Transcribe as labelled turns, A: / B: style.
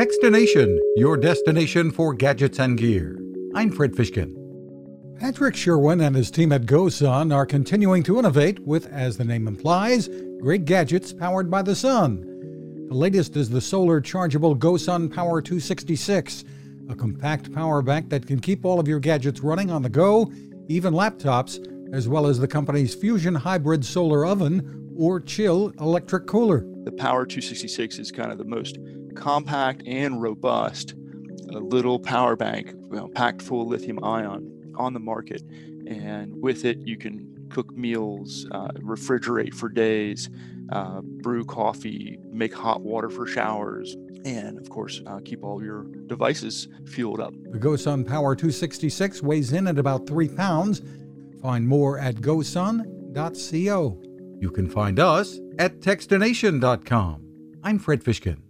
A: Techstination, your destination for gadgets and gear. I'm Fred Fishkin.
B: Patrick Sherwin and his team at GoSun are continuing to innovate with, as the name implies, great gadgets powered by the sun. The latest is the solar chargeable GoSun Power 266, a compact power bank that can keep all of your gadgets running on the go, even laptops, as well as the company's Fusion Hybrid Solar Oven or Chill electric cooler.
C: The Power 266 is kind of the most compact and robust little power bank well, packed full of lithium ion on the market. And with it, you can cook meals, uh, refrigerate for days, uh, brew coffee, make hot water for showers, and of course, uh, keep all your devices fueled up.
B: The GoSun Power 266 weighs in at about three pounds. Find more at gosun.co.
A: You can find us at techstination.com. I'm Fred Fishkin.